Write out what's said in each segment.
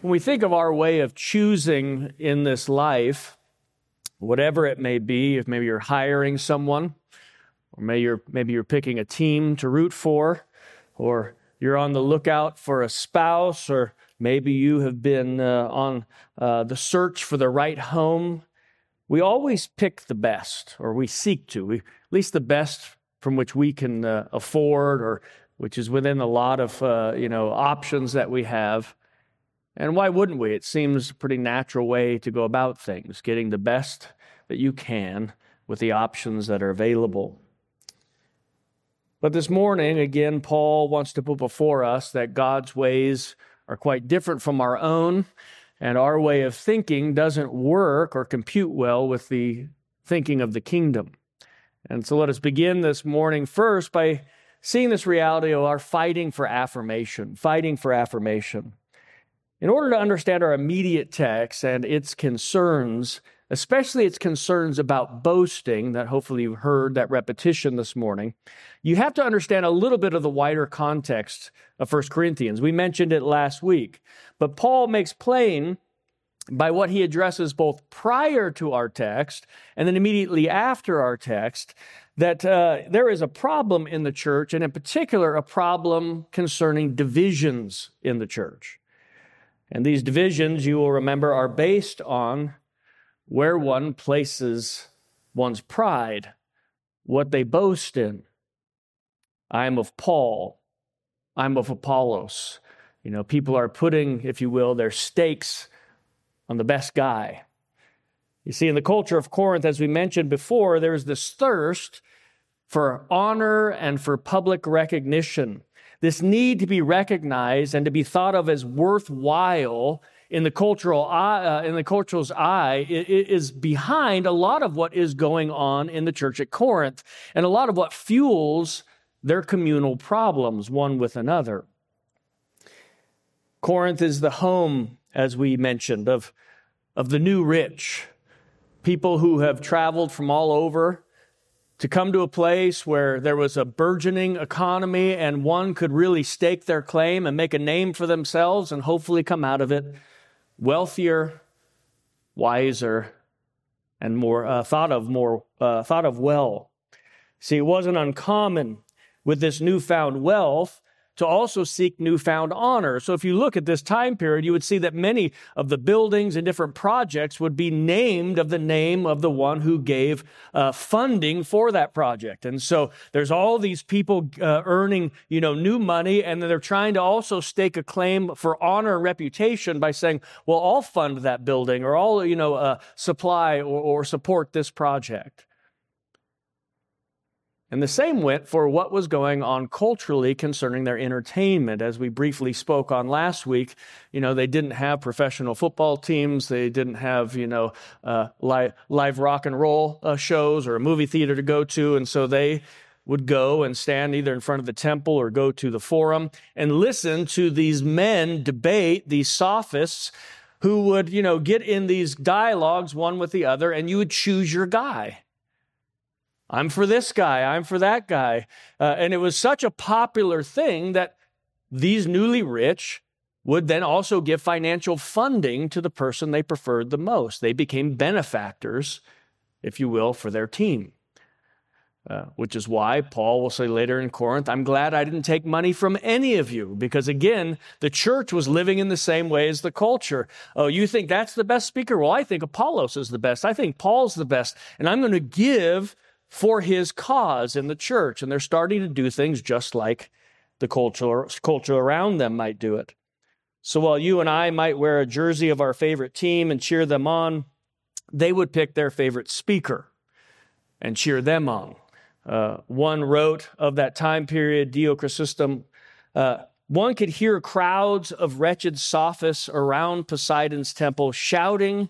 When we think of our way of choosing in this life, whatever it may be, if maybe you're hiring someone, or maybe you're, maybe you're picking a team to root for, or you're on the lookout for a spouse, or maybe you have been uh, on uh, the search for the right home, we always pick the best, or we seek to, we, at least the best from which we can uh, afford, or which is within a lot of uh, you know options that we have. And why wouldn't we? It seems a pretty natural way to go about things, getting the best that you can with the options that are available. But this morning, again, Paul wants to put before us that God's ways are quite different from our own, and our way of thinking doesn't work or compute well with the thinking of the kingdom. And so let us begin this morning first by seeing this reality of our fighting for affirmation, fighting for affirmation. In order to understand our immediate text and its concerns, especially its concerns about boasting, that hopefully you've heard that repetition this morning, you have to understand a little bit of the wider context of 1 Corinthians. We mentioned it last week, but Paul makes plain by what he addresses both prior to our text and then immediately after our text that uh, there is a problem in the church, and in particular, a problem concerning divisions in the church. And these divisions, you will remember, are based on where one places one's pride, what they boast in. I am of Paul. I'm of Apollos. You know, people are putting, if you will, their stakes on the best guy. You see, in the culture of Corinth, as we mentioned before, there is this thirst for honor and for public recognition this need to be recognized and to be thought of as worthwhile in the cultural eye, uh, in the cultural's eye is behind a lot of what is going on in the church at Corinth and a lot of what fuels their communal problems one with another. Corinth is the home, as we mentioned, of, of the new rich, people who have traveled from all over to come to a place where there was a burgeoning economy and one could really stake their claim and make a name for themselves and hopefully come out of it wealthier, wiser, and more uh, thought of more uh, thought of well. See, it wasn't uncommon with this newfound wealth to also seek newfound honor. So if you look at this time period, you would see that many of the buildings and different projects would be named of the name of the one who gave uh, funding for that project. And so there's all these people uh, earning, you know, new money, and they're trying to also stake a claim for honor and reputation by saying, well, I'll fund that building or I'll, you know, uh, supply or, or support this project. And the same went for what was going on culturally concerning their entertainment. As we briefly spoke on last week, you know, they didn't have professional football teams. They didn't have, you know, uh, live, live rock and roll uh, shows or a movie theater to go to. And so they would go and stand either in front of the temple or go to the forum and listen to these men debate, these sophists who would, you know, get in these dialogues one with the other and you would choose your guy. I'm for this guy, I'm for that guy. Uh, and it was such a popular thing that these newly rich would then also give financial funding to the person they preferred the most. They became benefactors, if you will, for their team. Uh, which is why Paul will say later in Corinth, I'm glad I didn't take money from any of you, because again, the church was living in the same way as the culture. Oh, you think that's the best speaker? Well, I think Apollos is the best. I think Paul's the best. And I'm going to give for his cause in the church. And they're starting to do things just like the culture, culture around them might do it. So while you and I might wear a jersey of our favorite team and cheer them on, they would pick their favorite speaker and cheer them on. Uh, one wrote of that time period, Dio Chrysostom, uh, one could hear crowds of wretched sophists around Poseidon's temple shouting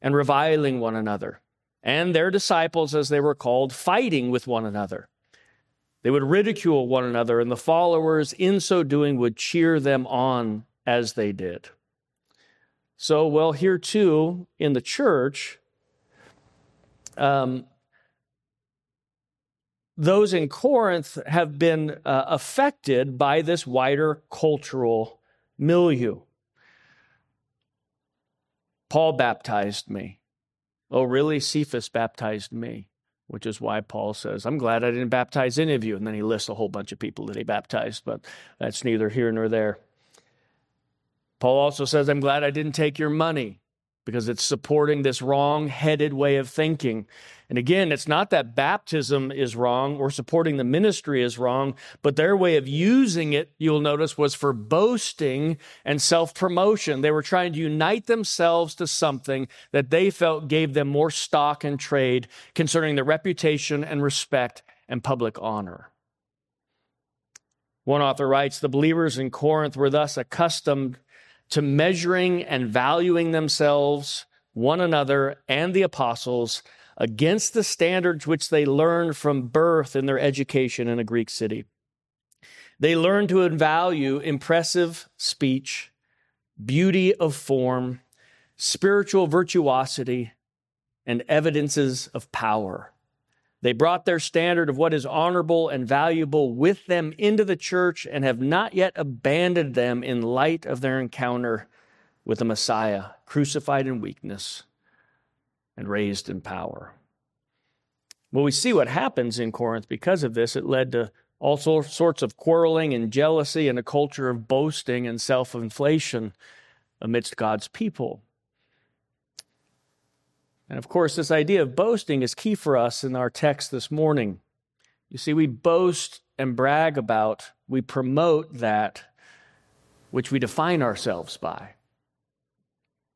and reviling one another and their disciples, as they were called, fighting with one another. They would ridicule one another, and the followers, in so doing, would cheer them on as they did. So, well, here too in the church, um, those in Corinth have been uh, affected by this wider cultural milieu. Paul baptized me. Oh, really? Cephas baptized me, which is why Paul says, I'm glad I didn't baptize any of you. And then he lists a whole bunch of people that he baptized, but that's neither here nor there. Paul also says, I'm glad I didn't take your money because it's supporting this wrong headed way of thinking. And again, it's not that baptism is wrong or supporting the ministry is wrong, but their way of using it, you'll notice, was for boasting and self promotion. They were trying to unite themselves to something that they felt gave them more stock and trade concerning their reputation and respect and public honor. One author writes The believers in Corinth were thus accustomed to measuring and valuing themselves, one another, and the apostles against the standards which they learned from birth in their education in a Greek city. They learned to value impressive speech, beauty of form, spiritual virtuosity, and evidences of power. They brought their standard of what is honorable and valuable with them into the church and have not yet abandoned them in light of their encounter with the Messiah, crucified in weakness and raised in power. Well, we see what happens in Corinth because of this. It led to all sorts of quarreling and jealousy and a culture of boasting and self inflation amidst God's people. And of course, this idea of boasting is key for us in our text this morning. You see, we boast and brag about, we promote that which we define ourselves by.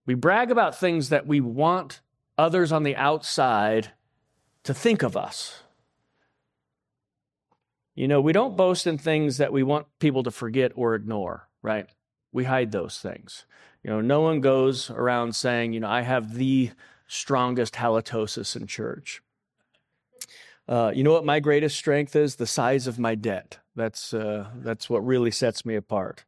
We brag about things that we want others on the outside to think of us. You know, we don't boast in things that we want people to forget or ignore, right? We hide those things. You know, no one goes around saying, you know, I have the strongest halitosis in church. Uh, you know what my greatest strength is? The size of my debt. That's, uh, that's what really sets me apart.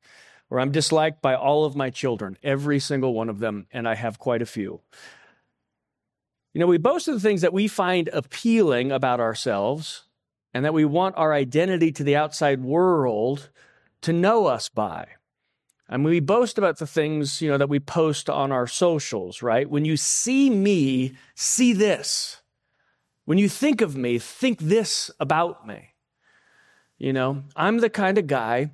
Or I'm disliked by all of my children, every single one of them, and I have quite a few. You know, we boast of the things that we find appealing about ourselves and that we want our identity to the outside world to know us by. And we boast about the things, you know, that we post on our socials, right? When you see me, see this. When you think of me, think this about me. You know, I'm the kind of guy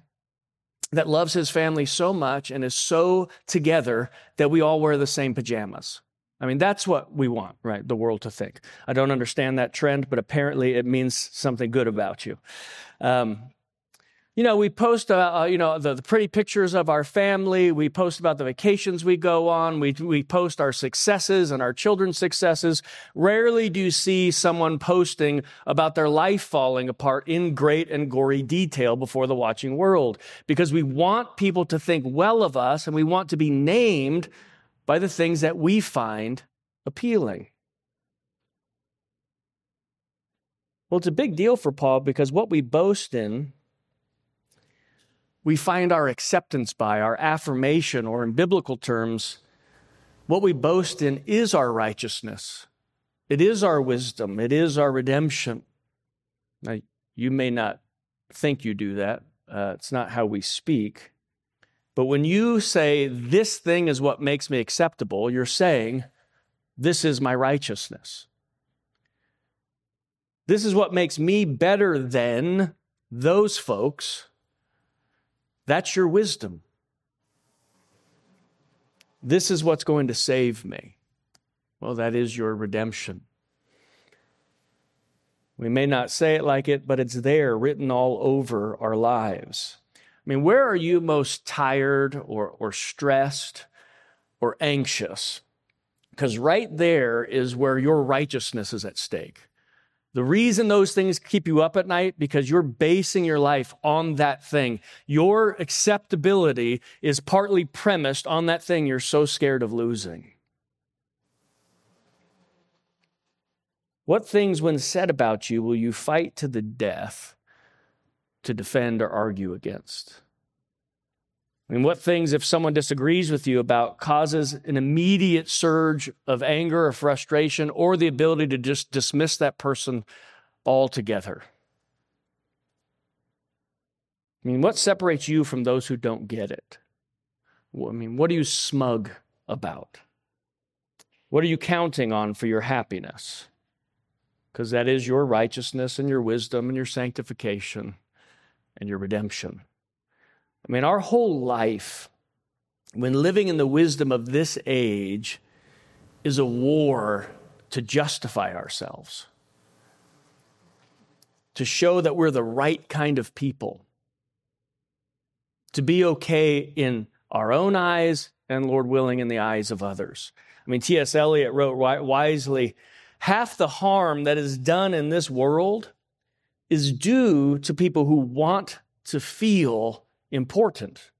that loves his family so much and is so together that we all wear the same pajamas. I mean, that's what we want, right? The world to think. I don't understand that trend, but apparently it means something good about you. Um, you know, we post, uh, uh, you know, the, the, pretty pictures of our family. We post about the vacations we go on. We, we post our successes and our children's successes. Rarely do you see someone posting about their life falling apart in great and gory detail before the watching world because we want people to think well of us and we want to be named by the things that we find appealing. Well, it's a big deal for Paul because what we boast in we find our acceptance by, our affirmation, or in biblical terms, what we boast in is our righteousness. It is our wisdom. It is our redemption. Now, you may not think you do that. Uh, it's not how we speak. But when you say, this thing is what makes me acceptable, you're saying, this is my righteousness. This is what makes me better than those folks that's your wisdom. This is what's going to save me. Well, that is your redemption. We may not say it like it, but it's there written all over our lives. I mean, where are you most tired or, or stressed or anxious? Because right there is where your righteousness is at stake. The reason those things keep you up at night because you're basing your life on that thing. Your acceptability is partly premised on that thing you're so scared of losing. What things, when said about you, will you fight to the death to defend or argue against? I mean, what things, if someone disagrees with you about, causes an immediate surge of anger or frustration or the ability to just dismiss that person altogether? I mean, what separates you from those who don't get it? I mean, what are you smug about? What are you counting on for your happiness? Because that is your righteousness and your wisdom and your sanctification and your redemption. I mean, our whole life, when living in the wisdom of this age, is a war to justify ourselves, to show that we're the right kind of people, to be okay in our own eyes and, Lord willing, in the eyes of others. I mean, T.S. Eliot wrote wisely half the harm that is done in this world is due to people who want to feel important.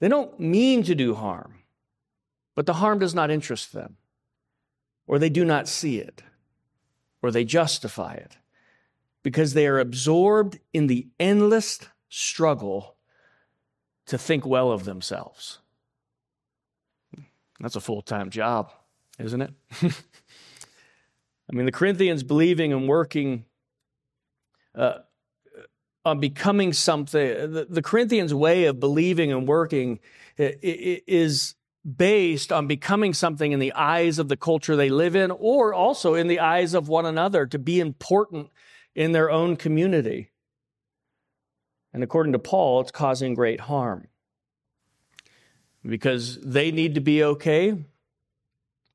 They don't mean to do harm, but the harm does not interest them, or they do not see it, or they justify it, because they are absorbed in the endless struggle to think well of themselves. That's a full time job, isn't it? I mean, the Corinthians believing and working uh, on becoming something, the, the, Corinthians' way of believing and working is based on becoming something in the eyes of the culture they live in, or also in the eyes of one another to be important in their own community. And according to Paul, it's causing great harm because they need to be okay.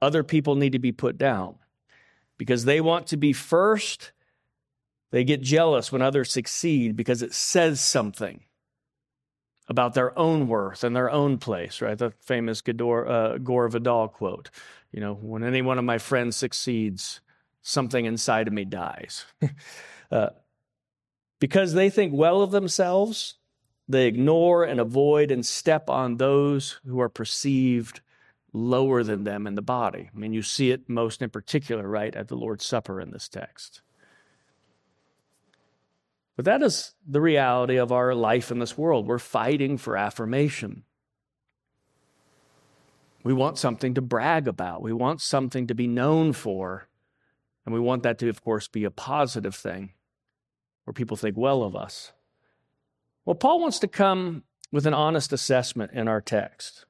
Other people need to be put down because they want to be first. They get jealous when others succeed because it says something about their own worth and their own place, right? The famous Gore, uh, Gore Vidal quote. You know, when any one of my friends succeeds, something inside of me dies. uh, because they think well of themselves, they ignore and avoid and step on those who are perceived lower than them in the body. I mean, you see it most in particular, right, at the Lord's Supper in this text. But that is the reality of our life in this world. We're fighting for affirmation. We want something to brag about, we want something to be known for. And we want that to, of course, be a positive thing where people think well of us. Well, Paul wants to come with an honest assessment in our text.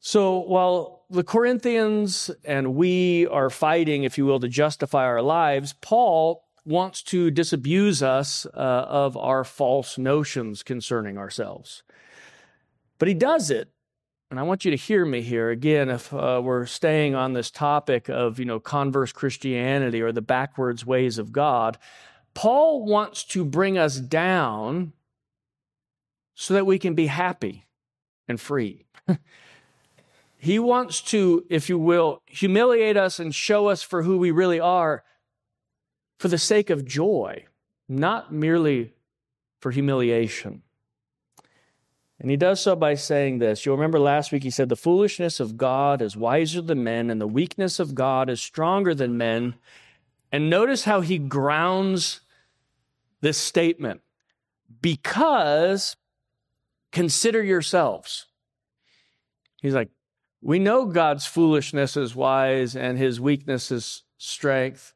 So while the Corinthians and we are fighting, if you will, to justify our lives, Paul wants to disabuse us uh, of our false notions concerning ourselves. But he does it, and I want you to hear me here again. If uh, we're staying on this topic of you know converse Christianity or the backwards ways of God, Paul wants to bring us down so that we can be happy and free. he wants to, if you will, humiliate us and show us for who we really are for the sake of joy, not merely for humiliation. And he does so by saying this. You'll remember last week he said, The foolishness of God is wiser than men, and the weakness of God is stronger than men. And notice how he grounds this statement because consider yourselves. He's like, we know God's foolishness is wise and his weakness is strength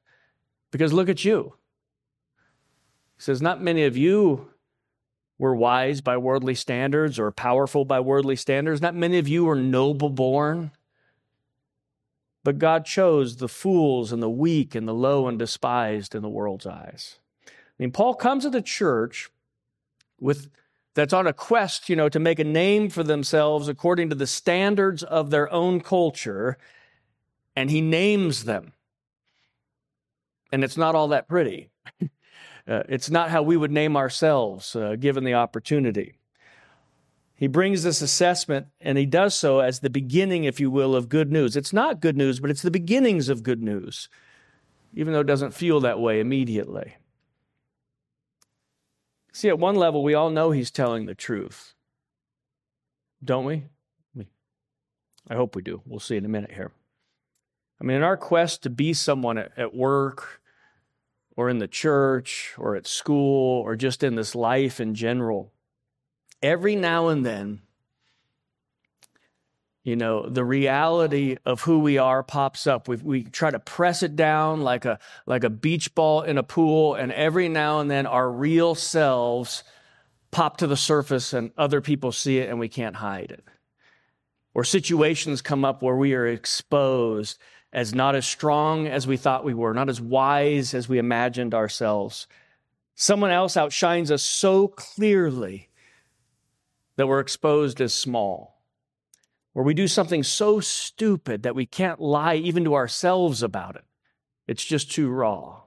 because look at you. He says, Not many of you were wise by worldly standards or powerful by worldly standards. Not many of you were noble born. But God chose the fools and the weak and the low and despised in the world's eyes. I mean, Paul comes to the church with that's on a quest, you know, to make a name for themselves according to the standards of their own culture, and he names them. And it's not all that pretty. uh, it's not how we would name ourselves, uh, given the opportunity. He brings this assessment, and he does so as the beginning, if you will, of good news. It's not good news, but it's the beginnings of good news, even though it doesn't feel that way immediately. See, at one level, we all know he's telling the truth. Don't we? I hope we do. We'll see in a minute here. I mean, in our quest to be someone at, at work or in the church or at school or just in this life in general, every now and then you know the reality of who we are pops up. We, we try to press it down like a like a beach ball in a pool and every now and then our real selves pop to the surface and other people see it and we can't hide it. Or situations come up where we are exposed as not as strong as we thought we were, not as wise as we imagined ourselves. Someone else outshines us so clearly that we're exposed as small. Or we do something so stupid that we can't lie even to ourselves about it. It's just too raw.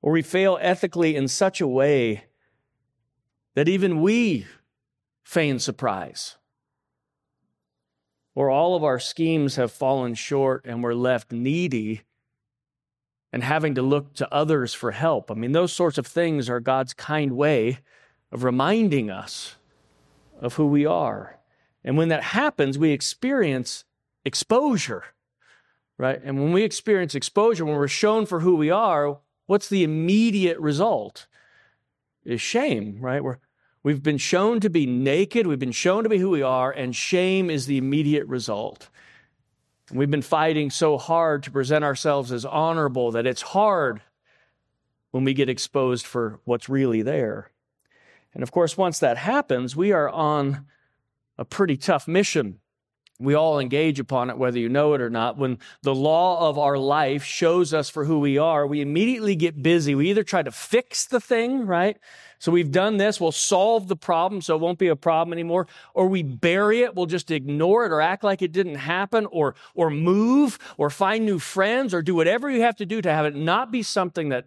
Or we fail ethically in such a way that even we feign surprise or all of our schemes have fallen short and we're left needy and having to look to others for help. I mean, those sorts of things are God's kind way of reminding us of who we are. And when that happens, we experience exposure, right? And when we experience exposure, when we're shown for who we are, what's the immediate result? Is shame, right? We're We've been shown to be naked, we've been shown to be who we are, and shame is the immediate result. We've been fighting so hard to present ourselves as honorable that it's hard when we get exposed for what's really there. And of course, once that happens, we are on a pretty tough mission we all engage upon it, whether you know it or not. When the law of our life shows us for who we are, we immediately get busy. We either try to fix the thing, right? So we've done this, we'll solve the problem so it won't be a problem anymore, or we bury it, we'll just ignore it or act like it didn't happen, or, or move, or find new friends, or do whatever you have to do to have it not be something that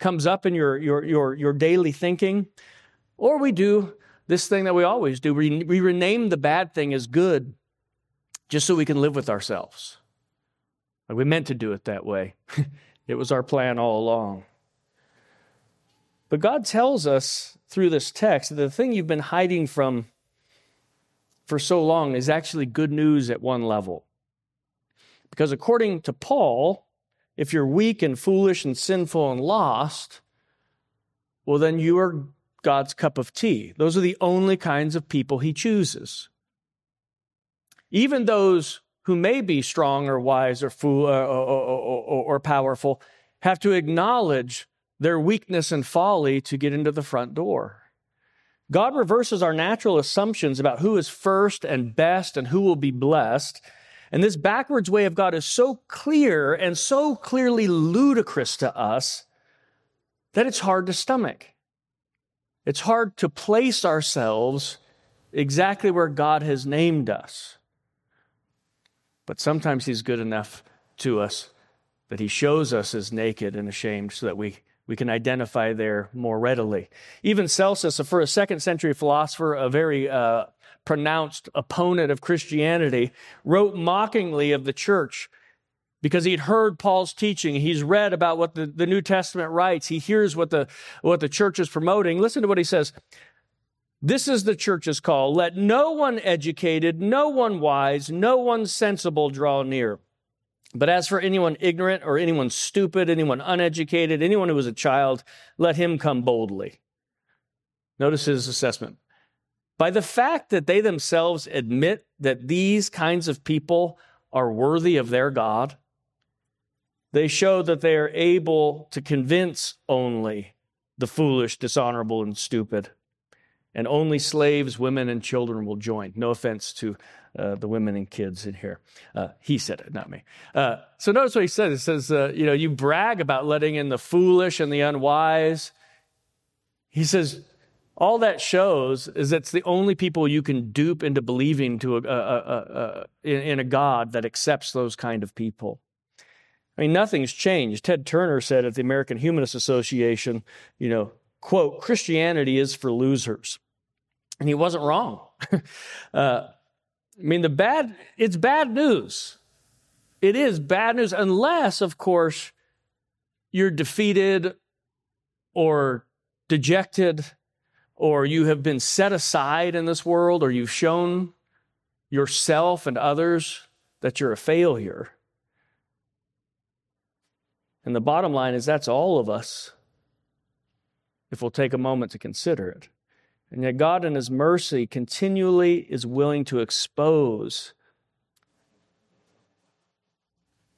comes up in your, your, your, your daily thinking. Or we do this thing that we always do. We, we rename the bad thing as good just so we can live with ourselves. Like we meant to do it that way. it was our plan all along. But God tells us through this text that the thing you've been hiding from for so long is actually good news at one level. Because according to Paul, if you're weak and foolish and sinful and lost, well, then you are God's cup of tea. Those are the only kinds of people he chooses. Even those who may be strong or wise or, fool, uh, or, or, or, or powerful have to acknowledge their weakness and folly to get into the front door. God reverses our natural assumptions about who is first and best and who will be blessed. And this backwards way of God is so clear and so clearly ludicrous to us that it's hard to stomach. It's hard to place ourselves exactly where God has named us. But sometimes He's good enough to us that He shows us as naked and ashamed so that we, we can identify there more readily. Even Celsus, for a second century philosopher, a very uh, pronounced opponent of Christianity, wrote mockingly of the church because he'd heard Paul's teaching. He's read about what the, the New Testament writes. He hears what the, what the church is promoting. Listen to what he says. This is the church's call. Let no one educated, no one wise, no one sensible draw near. But as for anyone ignorant or anyone stupid, anyone uneducated, anyone who is a child, let him come boldly. Notice his assessment. By the fact that they themselves admit that these kinds of people are worthy of their God, they show that they are able to convince only the foolish, dishonorable, and stupid and only slaves, women, and children will join. No offense to uh, the women and kids in here. Uh, he said it, not me. Uh, so notice what he says. It says, uh, you know, you brag about letting in the foolish and the unwise. He says, all that shows is it's the only people you can dupe into believing to a, a, a, in a God that accepts those kind of people. I mean, nothing's changed. Ted Turner said at the American Humanist Association, you know, quote, Christianity is for losers. And he wasn't wrong. uh, I mean, the bad, it's bad news. It is bad news, unless, of course, you're defeated or dejected or you have been set aside in this world or you've shown yourself and others that you're a failure. And the bottom line is that's all of us if we'll take a moment to consider it. And yet, God, in His mercy, continually is willing to expose.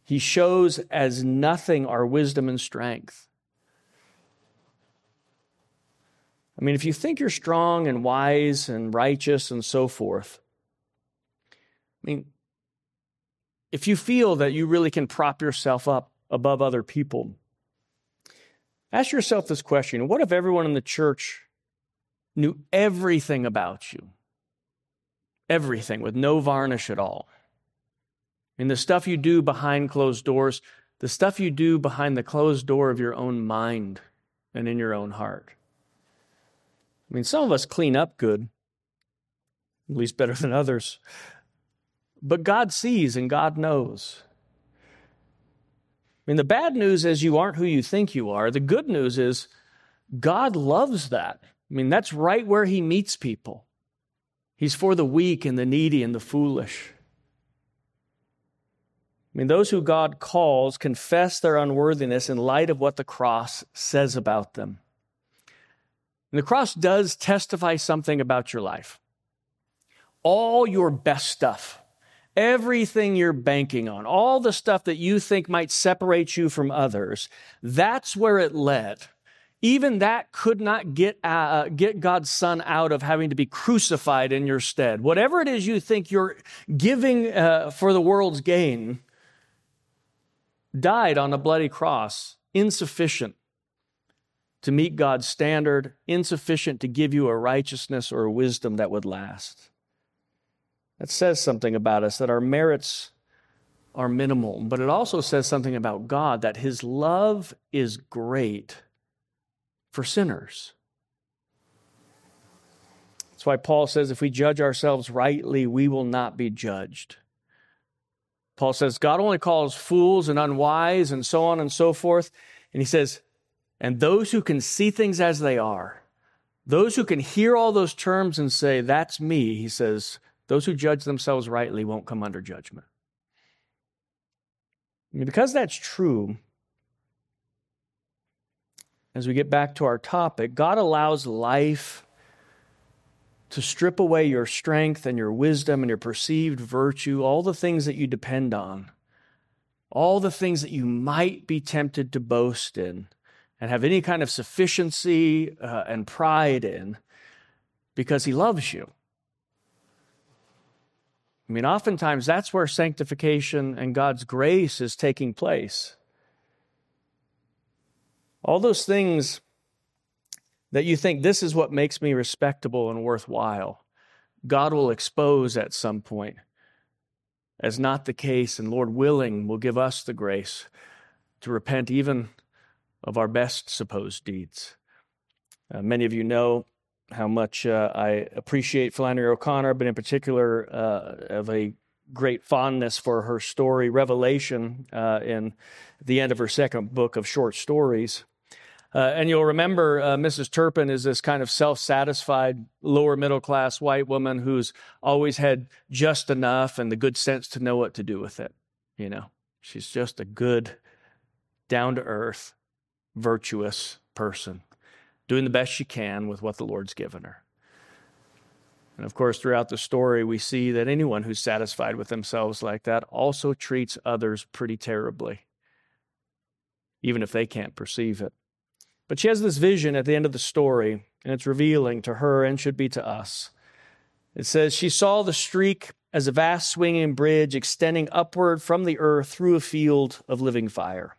He shows as nothing our wisdom and strength. I mean, if you think you're strong and wise and righteous and so forth, I mean, if you feel that you really can prop yourself up above other people, ask yourself this question What if everyone in the church knew everything about you? Everything with no varnish at all. I mean, the stuff you do behind closed doors, the stuff you do behind the closed door of your own mind and in your own heart. I mean, some of us clean up good, at least better than others. But God sees and God knows. I mean, the bad news is you aren't who you think you are. The good news is God loves that. I mean, that's right where He meets people. He's for the weak and the needy and the foolish. I mean, those who God calls confess their unworthiness in light of what the cross says about them. And the cross does testify something about your life. All your best stuff, everything you're banking on, all the stuff that you think might separate you from others, that's where it led. Even that could not get, uh, get God's Son out of having to be crucified in your stead. Whatever it is you think you're giving uh, for the world's gain died on a bloody cross, insufficient to meet God's standard, insufficient to give you a righteousness or a wisdom that would last. That says something about us that our merits are minimal, but it also says something about God that his love is great for sinners. That's why Paul says if we judge ourselves rightly, we will not be judged. Paul says God only calls fools and unwise and so on and so forth. And he says, and those who can see things as they are, those who can hear all those terms and say, that's me, he says, those who judge themselves rightly won't come under judgment. Because that's true, as we get back to our topic, God allows life to strip away your strength and your wisdom and your perceived virtue, all the things that you depend on, all the things that you might be tempted to boast in and have any kind of sufficiency uh, and pride in because he loves you. I mean, oftentimes that's where sanctification and God's grace is taking place. All those things that you think this is what makes me respectable and worthwhile, God will expose at some point as not the case, and Lord willing, will give us the grace to repent even of our best supposed deeds. Uh, many of you know how much uh, I appreciate Flannery O'Connor, but in particular, uh, of a great fondness for her story, Revelation, uh, in the end of her second book of short stories. Uh, and you'll remember uh, Mrs. Turpin is this kind of self satisfied, lower middle class white woman who's always had just enough and the good sense to know what to do with it. You know, she's just a good, down to earth, virtuous person, doing the best she can with what the Lord's given her. And of course, throughout the story, we see that anyone who's satisfied with themselves like that also treats others pretty terribly, even if they can't perceive it. But she has this vision at the end of the story, and it's revealing to her and should be to us. It says, She saw the streak as a vast swinging bridge extending upward from the earth through a field of living fire.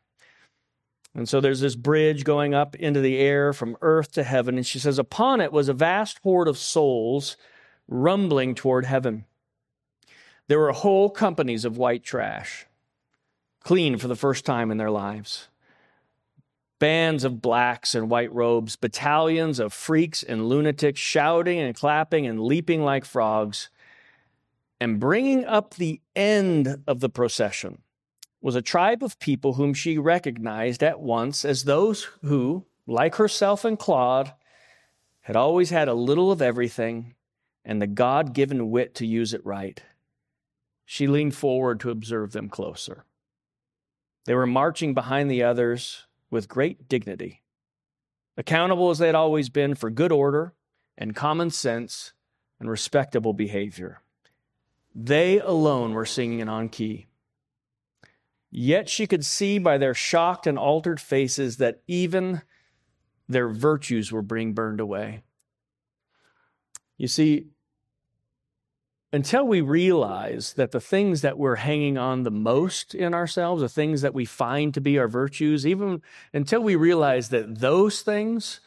And so there's this bridge going up into the air from earth to heaven. And she says, Upon it was a vast horde of souls rumbling toward heaven. There were whole companies of white trash, clean for the first time in their lives. Bands of blacks in white robes, battalions of freaks and lunatics shouting and clapping and leaping like frogs. And bringing up the end of the procession was a tribe of people whom she recognized at once as those who, like herself and Claude, had always had a little of everything and the God given wit to use it right. She leaned forward to observe them closer. They were marching behind the others with great dignity, accountable as they had always been for good order and common sense and respectable behavior. They alone were singing on key. Yet she could see by their shocked and altered faces that even their virtues were being burned away. You see, until we realize that the things that we're hanging on the most in ourselves, the things that we find to be our virtues, even until we realize that those things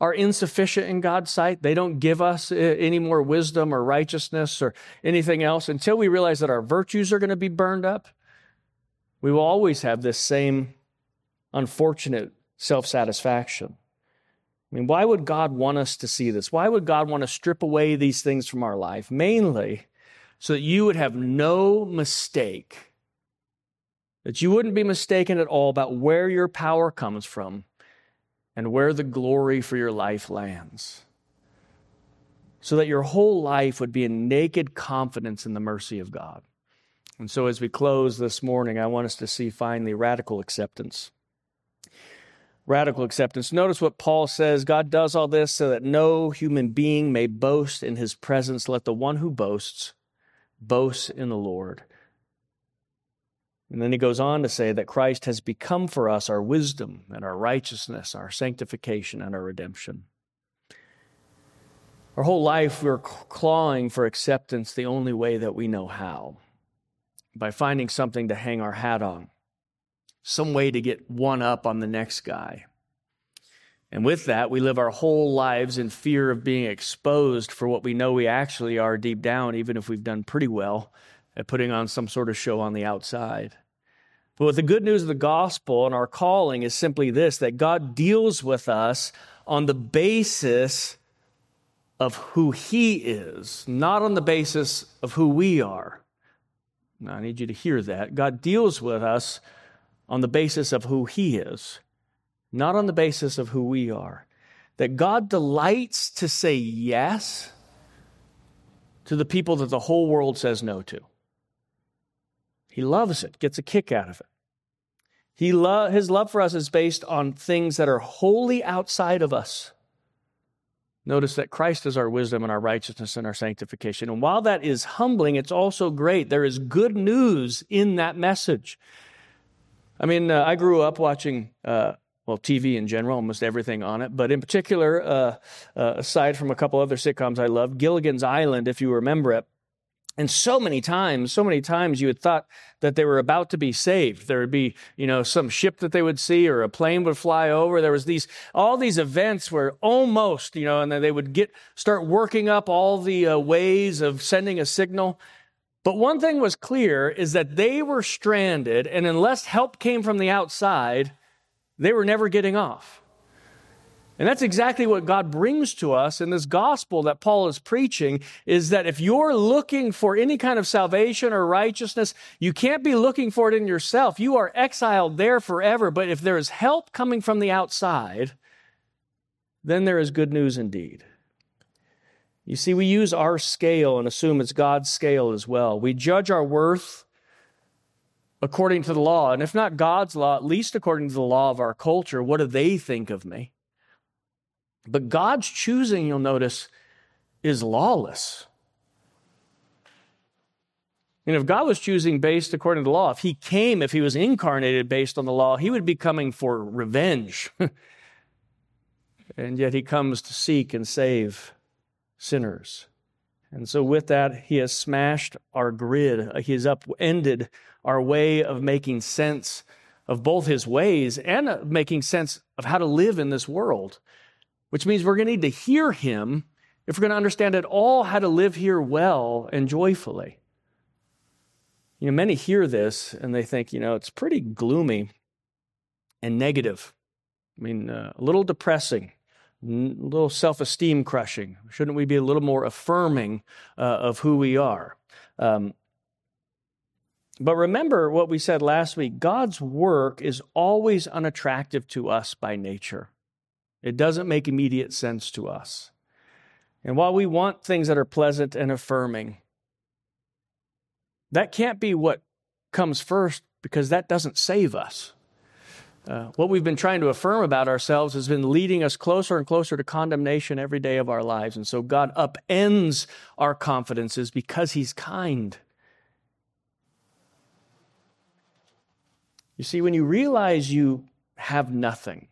are insufficient in God's sight, they don't give us eh, any more wisdom or righteousness or anything else, until we realize that our virtues are going to be burned up, we will always have this same unfortunate self satisfaction. I mean, why would God want us to see this? Why would God want to strip away these things from our life? Mainly so that you would have no mistake, that you wouldn't be mistaken at all about where your power comes from and where the glory for your life lands. So that your whole life would be in naked confidence in the mercy of God. And so, as we close this morning, I want us to see finally radical acceptance radical acceptance. Notice what Paul says God does all this so that no human being may boast in his presence. Let the one who boasts boast in the Lord. And then he goes on to say that Christ has become for us our wisdom and our righteousness, our sanctification and our redemption. Our whole life, we're clawing for acceptance the only way that we know how by finding something to hang our hat on some way to get one up on the next guy. And with that, we live our whole lives in fear of being exposed for what we know we actually are deep down, even if we've done pretty well at putting on some sort of show on the outside. But with the good news of the gospel and our calling is simply this that God deals with us on the basis of who He is, not on the basis of who we are. Now, I need you to hear that. God deals with us on the basis of who He is, not on the basis of who we are. That God delights to say yes to the people that the whole world says no to. He loves it, gets a kick out of it. He lo- his love for us is based on things that are wholly outside of us. Notice that Christ is our wisdom and our righteousness and our sanctification. And while that is humbling, it's also great. There is good news in that message. I mean, uh, I grew up watching, uh, well, TV in general, almost everything on it, but in particular, uh, uh, aside from a couple other sitcoms I loved, Gilligan's Island, if you remember it. And so many times, so many times you had thought that they were about to be saved. There would be, you know, some ship that they would see or a plane would fly over. There was these, all these events where almost, you know, and then they would get, start working up all the uh, ways of sending a signal. But one thing was clear is that they were stranded, and unless help came from the outside, they were never getting off. And that's exactly what God brings to us in this gospel that Paul is preaching is that if you're looking for any kind of salvation or righteousness, you can't be looking for it in yourself. You are exiled there forever. But if there is help coming from the outside, then there is good news indeed. You see, we use our scale and assume it's God's scale as well. We judge our worth according to the law. And if not God's law, at least according to the law of our culture, what do they think of me? But God's choosing, you'll notice, is lawless. And if God was choosing based according to the law, if he came, if he was incarnated based on the law, he would be coming for revenge. and yet he comes to seek and save sinners. And so, with that, he has smashed our grid. He has upended our way of making sense of both his ways and making sense of how to live in this world, which means we're going to need to hear him if we're going to understand at all how to live here well and joyfully. You know, many hear this and they think, you know, it's pretty gloomy and negative. I mean, uh, a little depressing a little self esteem crushing. Shouldn't we be a little more affirming uh, of who we are? Um, but remember what we said last week God's work is always unattractive to us by nature, it doesn't make immediate sense to us. And while we want things that are pleasant and affirming, that can't be what comes first because that doesn't save us. Uh, what we've been trying to affirm about ourselves has been leading us closer and closer to condemnation every day of our lives. And so God upends our confidences because He's kind. You see, when you realize you have nothing,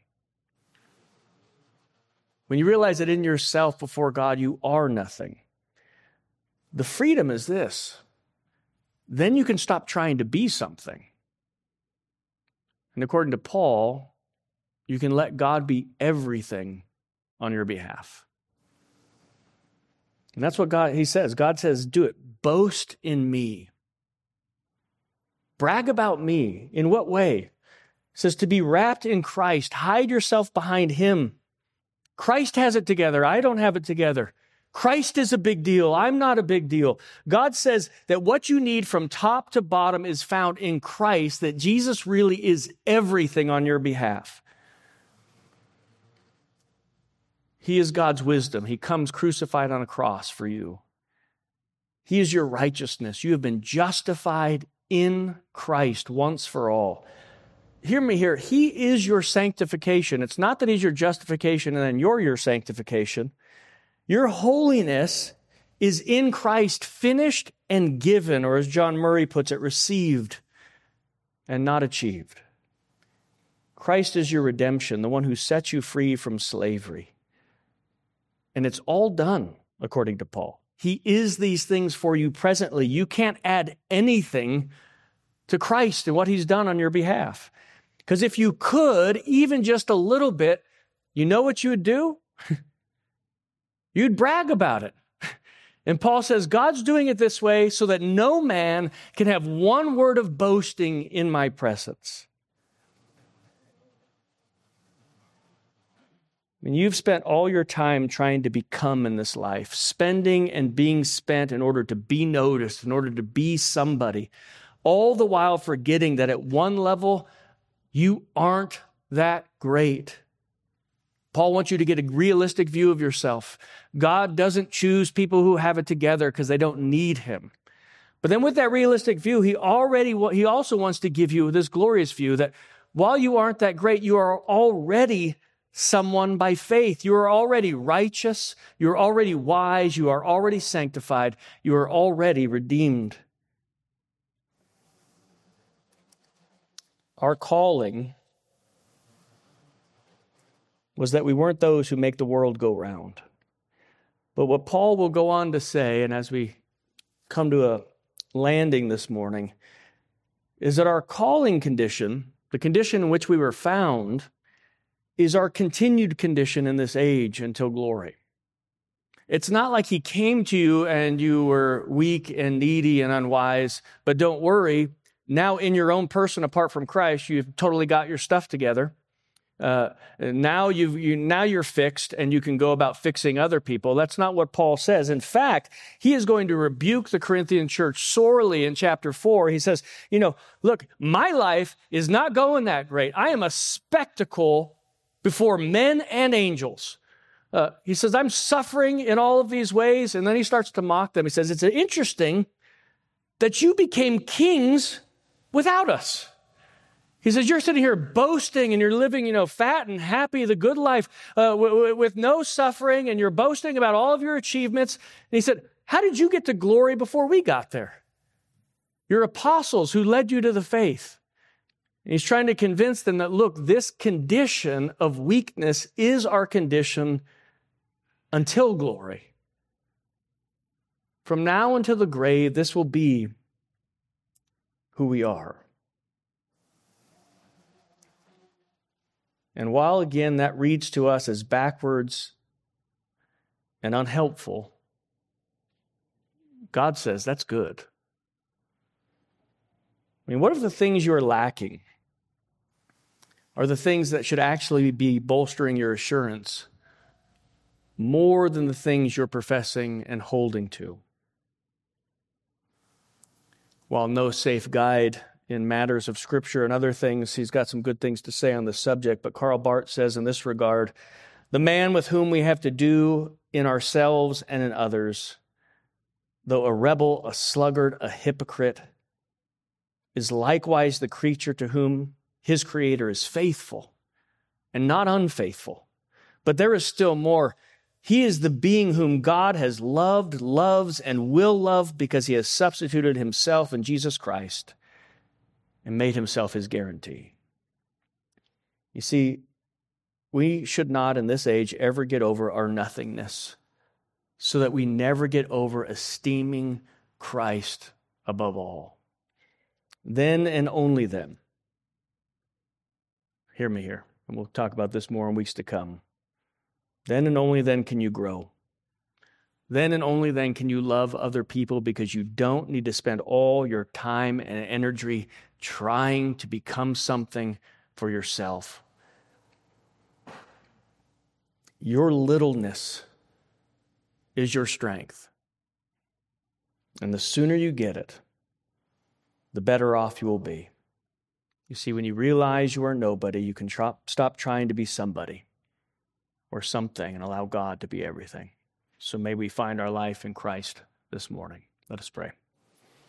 when you realize that in yourself before God you are nothing, The freedom is this then you can stop trying to be something. And according to Paul, you can let God be everything on your behalf. And that's what God he says. God says, "Do it. Boast in me." Brag about me. In what way? It says to be wrapped in Christ, hide yourself behind him. Christ has it together. I don't have it together. Christ is a big deal. I'm not a big deal. God says that what you need from top to bottom is found in Christ, that Jesus really is everything on your behalf. He is God's wisdom. He comes crucified on a cross for you. He is your righteousness. You have been justified in Christ once for all. Hear me here. He is your sanctification. It's not that He's your justification and then you're your sanctification. Your holiness is in Christ finished and given, or as John Murray puts it, received and not achieved. Christ is your redemption, the one who sets you free from slavery. And it's all done, according to Paul. He is these things for you presently. You can't add anything to Christ and what he's done on your behalf. Because if you could, even just a little bit, you know what you would do? You'd brag about it. And Paul says, God's doing it this way so that no man can have one word of boasting in my presence. I mean, you've spent all your time trying to become in this life, spending and being spent in order to be noticed, in order to be somebody, all the while forgetting that at one level, you aren't that great. Paul wants you to get a realistic view of yourself. God doesn't choose people who have it together because they don't need him. But then with that realistic view, he already he also wants to give you this glorious view that while you aren't that great, you are already someone by faith. You are already righteous, you are already wise, you are already sanctified, you are already redeemed. Our calling was that we weren't those who make the world go round. But what Paul will go on to say, and as we come to a landing this morning, is that our calling condition, the condition in which we were found, is our continued condition in this age until glory. It's not like he came to you and you were weak and needy and unwise, but don't worry. Now, in your own person, apart from Christ, you've totally got your stuff together. Uh, now you've you, now you're fixed and you can go about fixing other people. That's not what Paul says. In fact, he is going to rebuke the Corinthian church sorely in chapter four. He says, you know, look, my life is not going that great. I am a spectacle before men and angels. Uh, he says, I'm suffering in all of these ways. And then he starts to mock them. He says, It's interesting that you became kings without us. He says, You're sitting here boasting and you're living, you know, fat and happy, the good life uh, w- w- with no suffering, and you're boasting about all of your achievements. And he said, How did you get to glory before we got there? Your apostles who led you to the faith. And he's trying to convince them that, look, this condition of weakness is our condition until glory. From now until the grave, this will be who we are. And while again that reads to us as backwards and unhelpful, God says that's good. I mean, what if the things you are lacking are the things that should actually be bolstering your assurance more than the things you're professing and holding to? While no safe guide in matters of scripture and other things. He's got some good things to say on the subject, but Karl Barth says in this regard the man with whom we have to do in ourselves and in others, though a rebel, a sluggard, a hypocrite, is likewise the creature to whom his creator is faithful and not unfaithful. But there is still more. He is the being whom God has loved, loves, and will love because he has substituted himself in Jesus Christ and made himself his guarantee. You see, we should not in this age ever get over our nothingness. so that we never get over esteeming Christ above all. Then and only then, hear me here, and we'll talk about this more in weeks to come. Then and only then can you grow. Then and only then can you love other people because you don't need to spend all your time and energy trying to become something for yourself. Your littleness is your strength. And the sooner you get it, the better off you will be. You see, when you realize you are nobody, you can stop trying to be somebody or something and allow God to be everything. So may we find our life in Christ this morning. Let us pray.